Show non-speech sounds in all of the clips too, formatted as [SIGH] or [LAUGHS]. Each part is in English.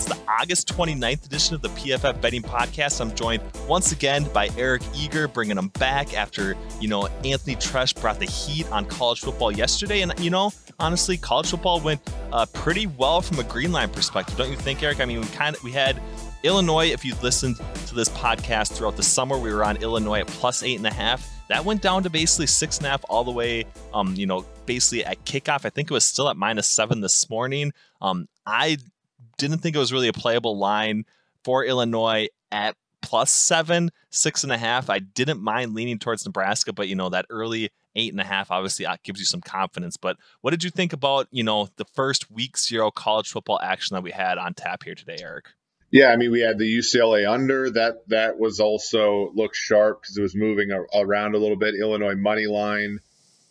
It's the August 29th edition of the PFF Betting Podcast. I'm joined once again by Eric Eager, bringing him back after, you know, Anthony Treash brought the heat on college football yesterday. And, you know, honestly, college football went uh, pretty well from a green line perspective, don't you think, Eric? I mean, we kind of, we had Illinois, if you listened to this podcast throughout the summer, we were on Illinois at plus eight and a half. That went down to basically six and a half all the way, um, you know, basically at kickoff. I think it was still at minus seven this morning. Um, I didn't think it was really a playable line for Illinois at plus seven, six and a half. I didn't mind leaning towards Nebraska, but you know, that early eight and a half obviously uh, gives you some confidence. But what did you think about, you know, the first week zero college football action that we had on tap here today, Eric? Yeah, I mean, we had the UCLA under that. That was also looked sharp because it was moving around a little bit. Illinois money line.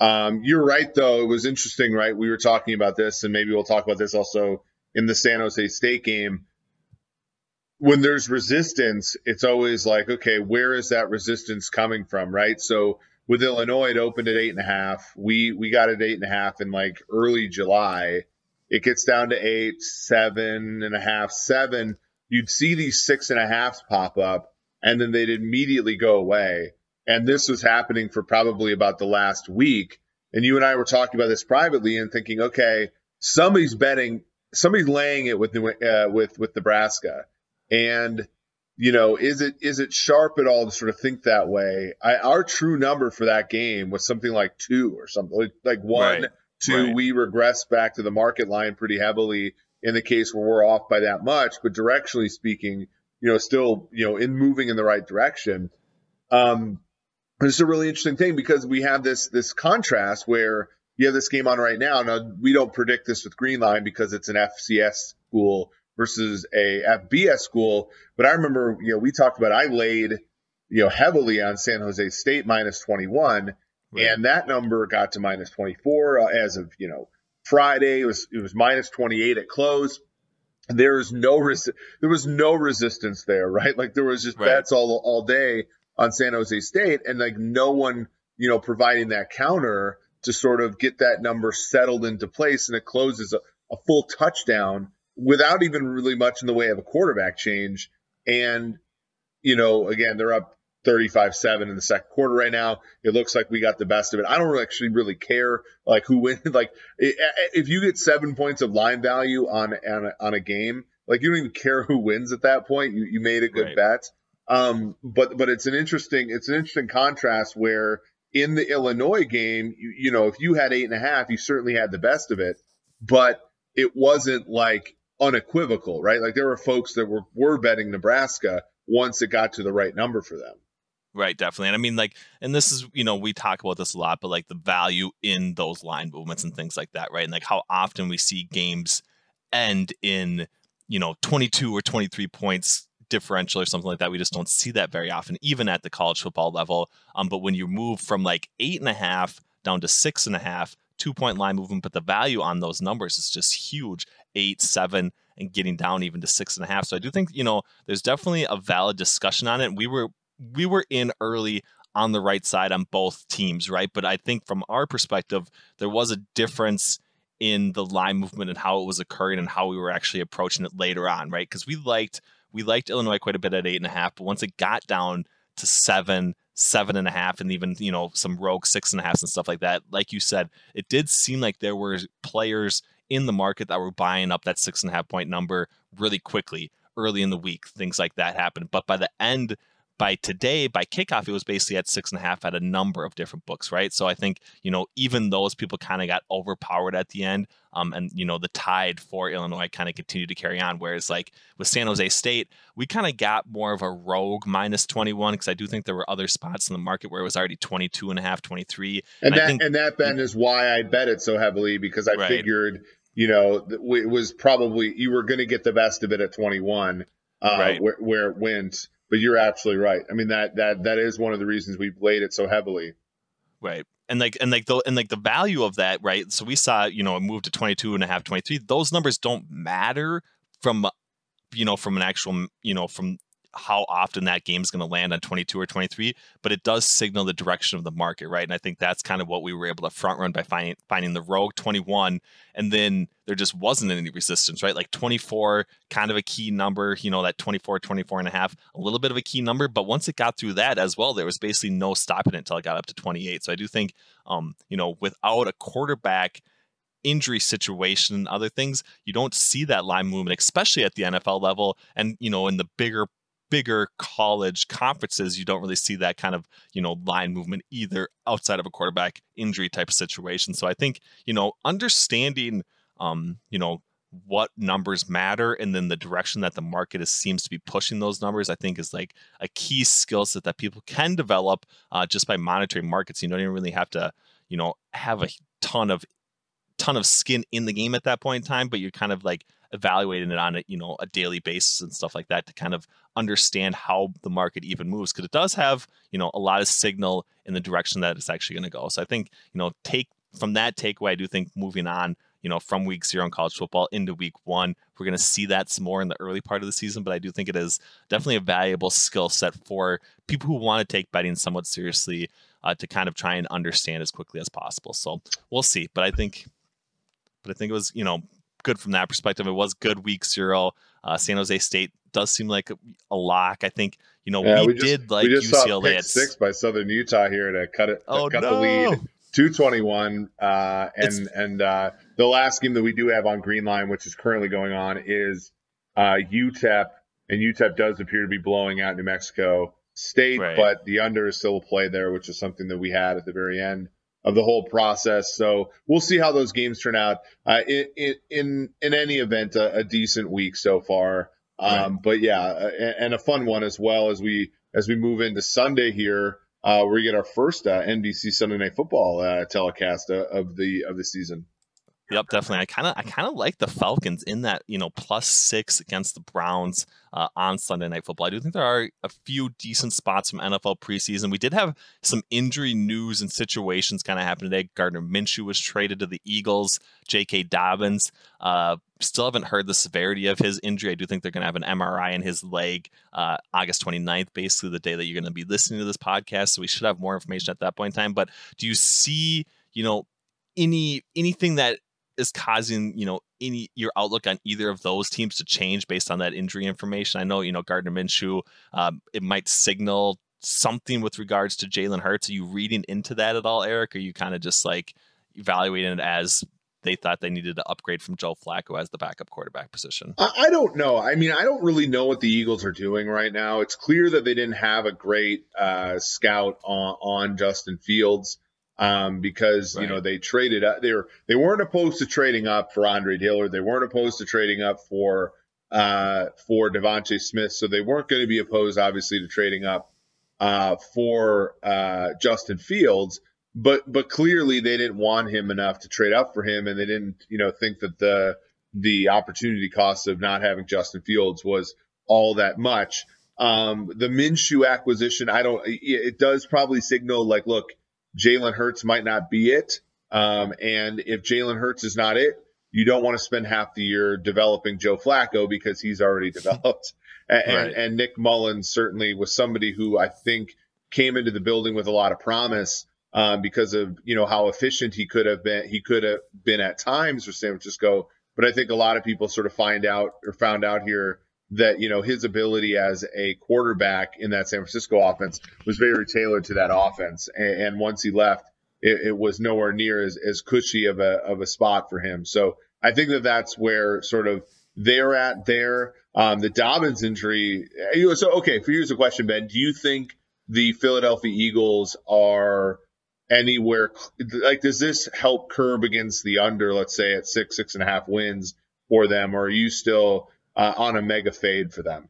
Um, you're right, though. It was interesting, right? We were talking about this, and maybe we'll talk about this also in the San Jose State game. When there's resistance, it's always like, okay, where is that resistance coming from, right? So with Illinois, it opened at eight and a half. We we got it eight and a half in like early July. It gets down to eight, seven and a half, seven you'd see these six and a halfs pop up and then they'd immediately go away. And this was happening for probably about the last week. And you and I were talking about this privately and thinking, okay, somebody's betting, somebody's laying it with uh, with with Nebraska, and you know, is it is it sharp at all to sort of think that way? I, our true number for that game was something like two or something like, one, right. two. Right. We regress back to the market line pretty heavily in the case where we're off by that much, but directionally speaking, you know, still, you know, in moving in the right direction. Um, it's a really interesting thing because we have this this contrast where you have this game on right now. Now we don't predict this with Green Line because it's an FCS school versus a FBS school. But I remember, you know, we talked about I laid, you know, heavily on San Jose State minus 21, right. and that number got to minus 24 uh, as of you know Friday it was it was minus 28 at close. There's no res- there was no resistance there, right? Like there was just right. bets all all day on San Jose State, and like no one you know providing that counter to sort of get that number settled into place, and it closes a, a full touchdown without even really much in the way of a quarterback change. And you know, again, they're up 35-7 in the second quarter right now. It looks like we got the best of it. I don't actually really care like who wins. [LAUGHS] Like if you get seven points of line value on on a, on a game, like you don't even care who wins at that point. You you made a good right. bet. Um, but but it's an interesting it's an interesting contrast where in the Illinois game, you, you know, if you had eight and a half, you certainly had the best of it, but it wasn't like unequivocal, right? Like there were folks that were were betting Nebraska once it got to the right number for them. Right, definitely. And I mean, like, and this is, you know, we talk about this a lot, but like the value in those line movements and things like that, right? And like how often we see games end in, you know, 22 or 23 points differential or something like that. We just don't see that very often, even at the college football level. Um, but when you move from like eight and a half down to six and a half, two point line movement, but the value on those numbers is just huge eight, seven, and getting down even to six and a half. So I do think, you know, there's definitely a valid discussion on it. We were we were in early on the right side on both teams, right? But I think from our perspective, there was a difference in the line movement and how it was occurring and how we were actually approaching it later on, right? Because we liked we liked Illinois quite a bit at eight and a half, but once it got down to seven, seven and a half, and even you know some rogue six and a half and stuff like that, like you said, it did seem like there were players in the market that were buying up that six and a half point number really quickly early in the week. Things like that happened, but by the end by today, by kickoff, it was basically at six and a half at a number of different books, right? So I think, you know, even those people kind of got overpowered at the end. Um, and, you know, the tide for Illinois kind of continued to carry on. Whereas, like with San Jose State, we kind of got more of a rogue minus 21 because I do think there were other spots in the market where it was already 22 and a half, 23. And, and that, think, and that, Ben, is why I bet it so heavily because I right. figured, you know, it was probably you were going to get the best of it at 21 uh, right. where, where it went but you're absolutely right. I mean that that that is one of the reasons we played it so heavily. Right. And like and like the and like the value of that, right? So we saw, you know, it moved to 22 and a half, 23. Those numbers don't matter from you know, from an actual, you know, from how often that game is going to land on 22 or 23, but it does signal the direction of the market, right? And I think that's kind of what we were able to front run by finding finding the Rogue 21, and then there just wasn't any resistance, right? Like 24, kind of a key number, you know, that 24, 24 and a half, a little bit of a key number, but once it got through that as well, there was basically no stopping it until it got up to 28. So I do think, um, you know, without a quarterback injury situation and other things, you don't see that line movement, especially at the NFL level. And, you know, in the bigger bigger college conferences, you don't really see that kind of, you know, line movement either outside of a quarterback injury type of situation. So I think, you know, understanding, um, you know, what numbers matter and then the direction that the market is, seems to be pushing those numbers, I think is like a key skill set that people can develop uh, just by monitoring markets. You don't even really have to, you know, have a ton of ton of skin in the game at that point in time, but you're kind of like evaluating it on a you know a daily basis and stuff like that to kind of understand how the market even moves because it does have you know a lot of signal in the direction that it's actually going to go. So i think you know take from that takeaway i do think moving on you know from week zero in college football into week one we're going to see that some more in the early part of the season but i do think it is definitely a valuable skill set for people who want to take betting somewhat seriously uh, to kind of try and understand as quickly as possible. So we'll see but i think but i think it was you know good from that perspective. It was good week zero. Uh, San Jose State does seem like a lock. I think you know yeah, we, we just, did like we just UCLA saw pick six by Southern Utah here to cut it. To oh, cut no. the lead. 221 uh, and it's, and uh, the last game that we do have on green line which is currently going on is uh, UTEP and UTEP does appear to be blowing out New Mexico State right. but the under is still a play there which is something that we had at the very end of the whole process. So we'll see how those games turn out. Uh, in, in in any event, a, a decent week so far. Um, right. But yeah, and, and, a fun one as well as we as we move into Sunday here. Uh, we get our first uh, NBC Sunday Night Football uh, telecast uh, of the of the season. Yep, definitely. I kind of I kind of like the Falcons in that you know plus six against the Browns uh, on Sunday Night Football. I do think there are a few decent spots from NFL preseason. We did have some injury news and situations kind of happen today. Gardner Minshew was traded to the Eagles. J.K. Dobbins. Uh, still haven't heard the severity of his injury. I do think they're going to have an MRI in his leg uh, August 29th, basically the day that you're going to be listening to this podcast. So we should have more information at that point in time. But do you see, you know, any anything that is causing you know any your outlook on either of those teams to change based on that injury information? I know you know Gardner Minshew. Um, it might signal something with regards to Jalen Hurts. Are you reading into that at all, Eric? Are you kind of just like evaluating it as they thought they needed to upgrade from Joe Flacco as the backup quarterback position? I don't know. I mean, I don't really know what the Eagles are doing right now. It's clear that they didn't have a great uh, scout on, on Justin Fields um, because right. you know they traded up. They were they weren't opposed to trading up for Andre Dillard. They weren't opposed to trading up for uh, for DeVonta Smith. So they weren't going to be opposed, obviously, to trading up uh, for uh, Justin Fields. But but clearly they didn't want him enough to trade up for him, and they didn't you know think that the the opportunity cost of not having Justin Fields was all that much. Um, the Minshew acquisition, I don't. It does probably signal like, look, Jalen Hurts might not be it. Um, and if Jalen Hurts is not it, you don't want to spend half the year developing Joe Flacco because he's already [LAUGHS] developed. and, right. and, and Nick Mullens certainly was somebody who I think came into the building with a lot of promise um, because of you know how efficient he could have been. He could have been at times for San Francisco, but I think a lot of people sort of find out or found out here that you know his ability as a quarterback in that San Francisco offense was very tailored to that offense. And, and once he left, it, it, was nowhere near as, as cushy of a of a spot for him. So I think that that's where sort of they're at there. Um, the Dobbins injury. So okay, for here's a question, Ben. Do you think the Philadelphia Eagles are anywhere like does this help curb against the under let's say at six six and a half wins for them or are you still uh, on a mega fade for them.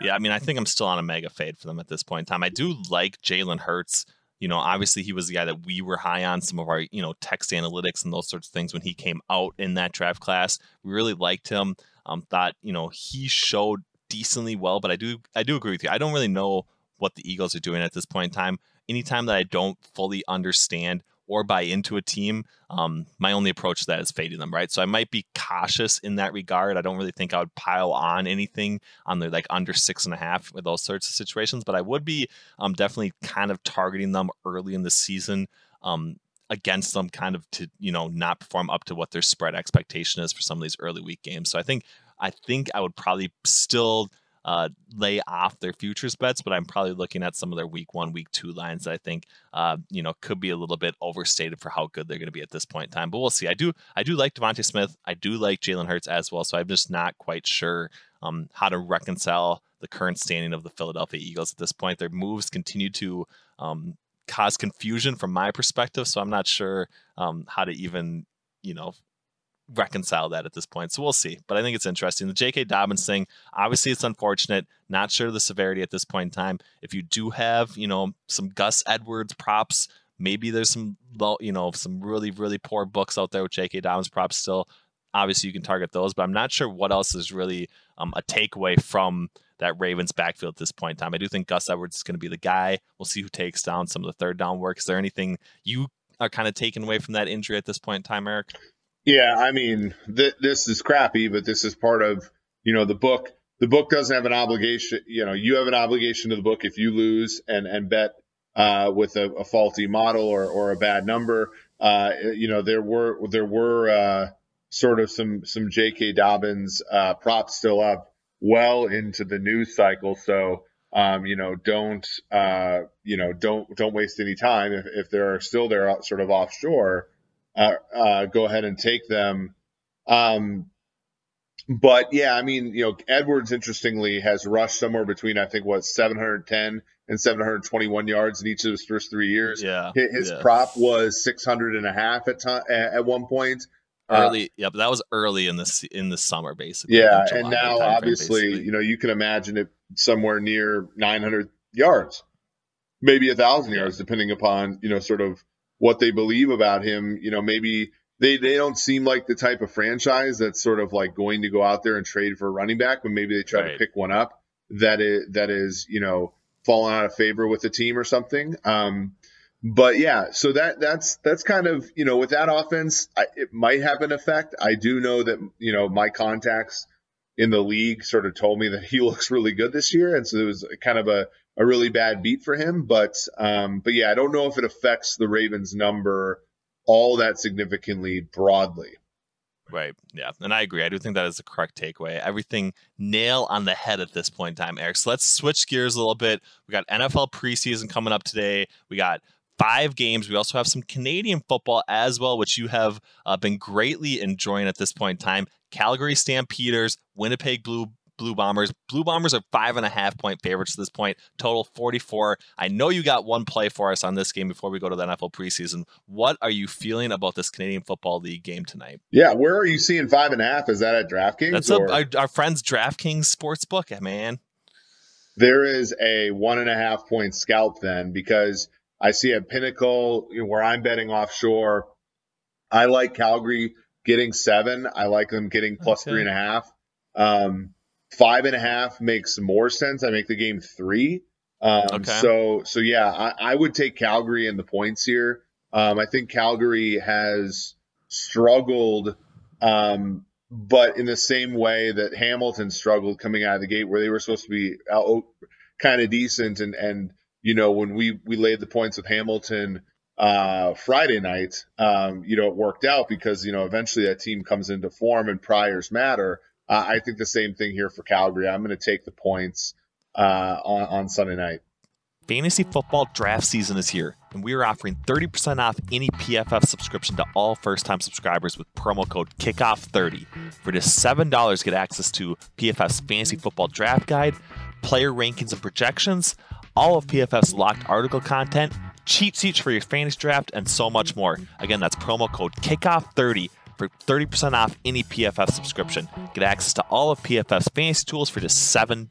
Yeah, I mean, I think I'm still on a mega fade for them at this point in time. I do like Jalen Hurts. You know, obviously he was the guy that we were high on some of our, you know, text analytics and those sorts of things when he came out in that draft class. We really liked him. Um, thought, you know, he showed decently well, but I do I do agree with you. I don't really know what the Eagles are doing at this point in time. Anytime that I don't fully understand or buy into a team, um, my only approach to that is fading them, right? So I might be cautious in that regard. I don't really think I would pile on anything on the like under six and a half with those sorts of situations, but I would be um, definitely kind of targeting them early in the season. Um, against them kind of to you know not perform up to what their spread expectation is for some of these early week games so i think i think i would probably still uh, lay off their futures bets, but I'm probably looking at some of their week one, week two lines that I think uh, you know could be a little bit overstated for how good they're going to be at this point in time. But we'll see. I do I do like DeVonta Smith. I do like Jalen Hurts as well. So I'm just not quite sure um, how to reconcile the current standing of the Philadelphia Eagles at this point. Their moves continue to um, cause confusion from my perspective, so I'm not sure um, how to even you know reconcile that at this point. So we'll see. But I think it's interesting. The J.K. Dobbins thing, obviously, it's unfortunate. Not sure the severity at this point in time. If you do have, you know, some Gus Edwards props, maybe there's some, you know, some really, really poor books out there with J.K. Dobbins props still. Obviously, you can target those, but I'm not sure what else is really um, a takeaway from that Ravens backfield at this point in time. I do think Gus Edwards is going to be the guy. We'll see who takes down some of the third down work. Is there anything you are kind of taken away from that injury at this point in time, Eric? Yeah, I mean, th- this is crappy, but this is part of you know the book. The book doesn't have an obligation. You know, you have an obligation to the book if you lose and and bet uh, with a, a, faulty model or or a bad number. Uh, you know, there were there were uh, sort of some some J.K. Dobbins uh, props still up well into the news cycle. So um, you know, don't uh, you know don't don't waste any time if, if they're still there sort of offshore uh, uh, go ahead and take them. Um, but yeah, I mean, you know, Edwards interestingly has rushed somewhere between I think what 710 and 721 yards in each of his first three years. Yeah, his yeah. prop was 600 and a half at time at one point. Early, uh, yeah, but that was early in the in the summer, basically. Yeah, and now obviously, basically. you know, you can imagine it somewhere near 900 yards, maybe a thousand yards, depending upon you know sort of what they believe about him. You know, maybe they, they don't seem like the type of franchise that's sort of like going to go out there and trade for a running back, but maybe they try right. to pick one up that is, that is, you know, falling out of favor with the team or something. Um, but yeah, so that that's that's kind of you know with that offense, I, it might have an effect. I do know that you know my contacts in the league sort of told me that he [LAUGHS] looks really good this year, and so it was kind of a a really bad beat for him. But um, but yeah, I don't know if it affects the Ravens number all that significantly broadly. Right. Yeah. And I agree. I do think that is the correct takeaway. Everything nail on the head at this point in time, Eric. So let's switch gears a little bit. We got NFL preseason coming up today. We got five games. We also have some Canadian football as well, which you have uh, been greatly enjoying at this point in time. Calgary Stampeders, Winnipeg Blue Blue Bombers. Blue Bombers are five and a half point favorites at this point, total 44. I know you got one play for us on this game before we go to the NFL preseason. What are you feeling about this Canadian Football League game tonight? Yeah, where are you seeing five and a half? Is that at DraftKings? That's a, our, our friends DraftKings Sportsbook, man. There is a one and a half point scalp then because I see a Pinnacle you know, where I'm betting offshore. I like Calgary getting seven. I like them getting plus okay. three and a half. Um, Five and a half makes more sense. I make the game three. Um, okay. So so yeah, I, I, would take Calgary in the points here. Um, I think Calgary has struggled, um, but in the same way that Hamilton struggled coming out of the gate, where they were supposed to be kind of decent, and and you know when we we laid the points with Hamilton uh, Friday night, um, you know it worked out because you know eventually that team comes into form and priors matter. Uh, I think the same thing here for Calgary. I'm going to take the points uh, on, on Sunday night. Fantasy football draft season is here, and we are offering 30% off any PFF subscription to all first time subscribers with promo code KICKOFF30. For just $7, get access to PFF's Fantasy Football Draft Guide, player rankings and projections, all of PFF's locked article content, cheat sheets for your fantasy draft, and so much more. Again, that's promo code KICKOFF30 for 30% off any PFF subscription. Get access to all of PFF's fantasy tools for just $7.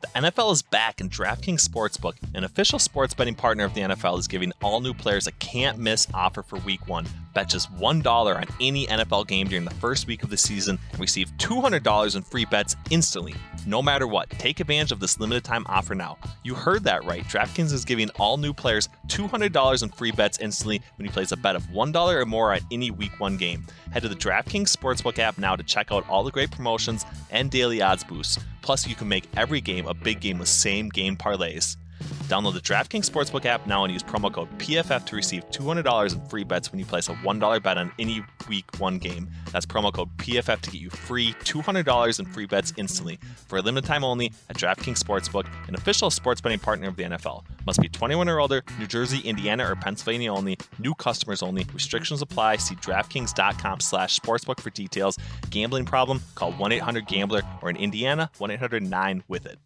The NFL is back, and DraftKings Sportsbook, an official sports betting partner of the NFL, is giving all new players a can't miss offer for week one Bet just $1 on any NFL game during the first week of the season and receive $200 in free bets instantly, no matter what. Take advantage of this limited time offer now. You heard that right. DraftKings is giving all new players $200 in free bets instantly when you place a bet of $1 or more on any week one game. Head to the DraftKings Sportsbook app now to check out all the great promotions and daily odds boosts. Plus, you can make every game a big game with same game parlays. Download the DraftKings Sportsbook app now and use promo code PFF to receive $200 in free bets when you place a $1 bet on any week one game. That's promo code PFF to get you free $200 in free bets instantly for a limited time only at DraftKings Sportsbook, an official sports betting partner of the NFL. Must be 21 or older, New Jersey, Indiana, or Pennsylvania only. New customers only. Restrictions apply. See DraftKings.com slash sportsbook for details. Gambling problem? Call 1-800-GAMBLER or in Indiana, 1-800-9-WITH-IT.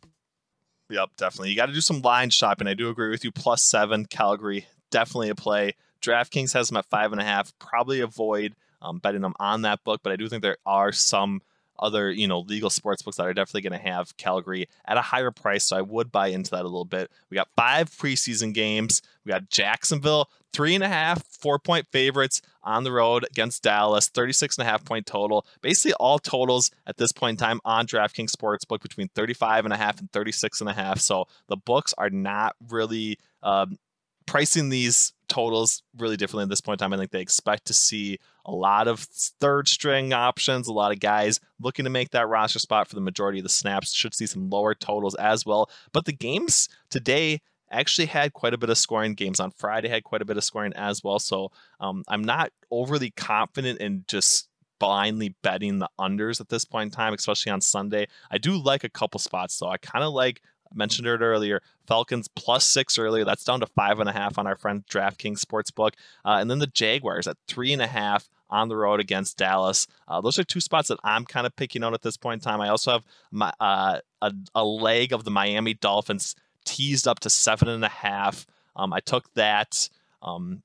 Yep, definitely. You got to do some line shopping. I do agree with you. Plus seven, Calgary, definitely a play. DraftKings has them at five and a half. Probably avoid um, betting them on that book, but I do think there are some other you know legal sports books that are definitely going to have Calgary at a higher price. So I would buy into that a little bit. We got five preseason games. We got Jacksonville three and a half, four point favorites on the road against Dallas, 36 and a half point total. Basically, all totals at this point in time on DraftKings Sportsbook between 35 and a half and 36 and a half. So the books are not really um, pricing these totals really differently at this point in time. I think they expect to see a lot of third string options, a lot of guys looking to make that roster spot for the majority of the snaps. Should see some lower totals as well. But the games today actually had quite a bit of scoring. Games on Friday had quite a bit of scoring as well. So um, I'm not overly confident in just blindly betting the unders at this point in time, especially on Sunday. I do like a couple spots though. I kind of like mentioned it earlier. Falcons plus six earlier. That's down to five and a half on our friend DraftKings Sportsbook. Uh, and then the Jaguars at three and a half on the road against Dallas. Uh, those are two spots that I'm kind of picking out at this point in time. I also have my uh, a, a leg of the Miami Dolphins teased up to seven and a half. Um, I took that um,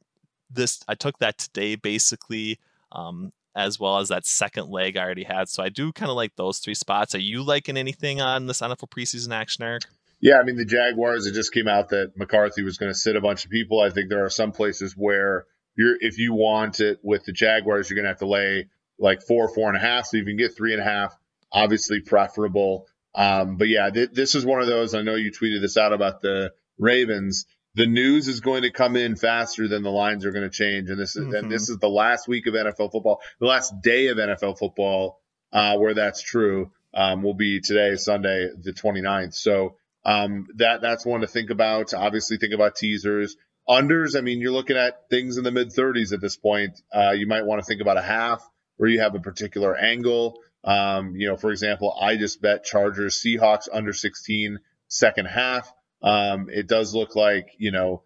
this I took that today basically, um, as well as that second leg I already had. So I do kind of like those three spots. Are you liking anything on this NFL preseason action, Eric? Yeah, I mean the Jaguars. It just came out that McCarthy was going to sit a bunch of people. I think there are some places where you're if you want it with the Jaguars, you're going to have to lay like four, four and a half. So you can get three and a half. Obviously preferable. Um, but yeah, th- this is one of those. I know you tweeted this out about the Ravens. The news is going to come in faster than the lines are going to change, and this is mm-hmm. and this is the last week of NFL football, the last day of NFL football uh, where that's true. Um, will be today, Sunday, the 29th. So um, that that's one to think about. Obviously, think about teasers. Unders, I mean, you're looking at things in the mid 30s at this point. Uh, you might want to think about a half where you have a particular angle. Um, you know, for example, I just bet Chargers Seahawks under 16 second half. Um, it does look like, you know,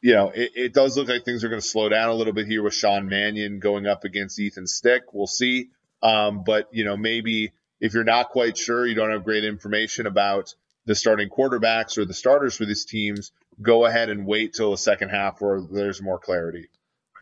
you know, it, it does look like things are going to slow down a little bit here with Sean Mannion going up against Easton Stick. We'll see. Um, but you know, maybe if you're not quite sure, you don't have great information about the starting quarterbacks or the starters for these teams, go ahead and wait till the second half where there's more clarity.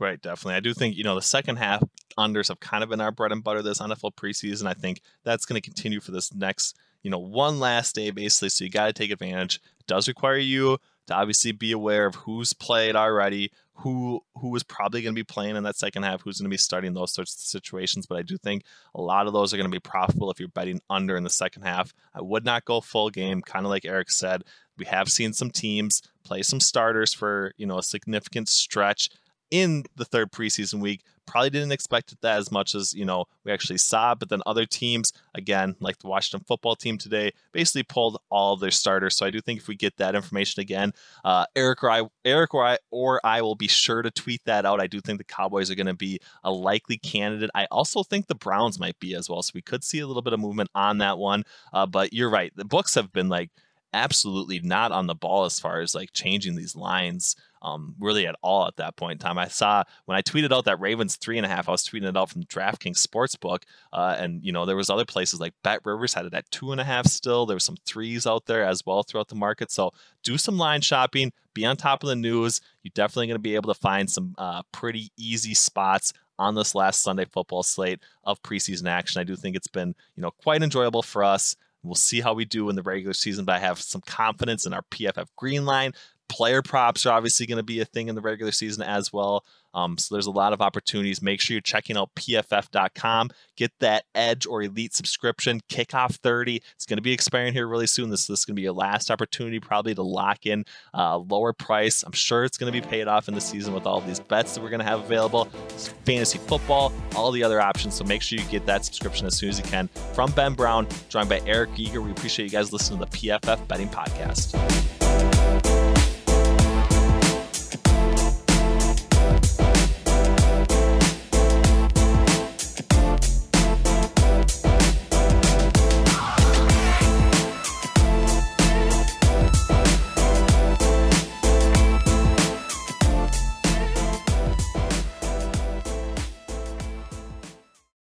Right, definitely. I do think, you know, the second half unders have kind of been our bread and butter this NFL preseason. I think that's going to continue for this next, you know, one last day basically. So you got to take advantage. It does require you to obviously be aware of who's played already, who who is probably going to be playing in that second half, who's going to be starting those sorts of situations. But I do think a lot of those are going to be profitable if you're betting under in the second half. I would not go full game, kind of like Eric said. We have seen some teams play some starters for you know a significant stretch in the third preseason week. Probably didn't expect that as much as you know we actually saw. But then other teams, again, like the Washington football team today, basically pulled all of their starters. So I do think if we get that information again, uh, Eric or I, Eric or I, or I will be sure to tweet that out. I do think the Cowboys are going to be a likely candidate. I also think the Browns might be as well. So we could see a little bit of movement on that one. Uh, but you're right, the books have been like absolutely not on the ball as far as like changing these lines um, really at all at that point in time. I saw when I tweeted out that Ravens three and a half, I was tweeting it out from DraftKings Sportsbook, uh, and you know there was other places like Bet Rivers had it at two and a half. Still, there were some threes out there as well throughout the market. So do some line shopping, be on top of the news. You're definitely going to be able to find some uh, pretty easy spots on this last Sunday football slate of preseason action. I do think it's been you know quite enjoyable for us. We'll see how we do in the regular season, but I have some confidence in our PFF green line player props are obviously going to be a thing in the regular season as well. Um, so there's a lot of opportunities. Make sure you're checking out pff.com. Get that Edge or Elite subscription. Kickoff 30. It's going to be expiring here really soon. This, this is going to be your last opportunity probably to lock in a uh, lower price. I'm sure it's going to be paid off in the season with all these bets that we're going to have available. It's fantasy football, all the other options. So make sure you get that subscription as soon as you can. From Ben Brown, joined by Eric Eager. We appreciate you guys listening to the PFF Betting Podcast.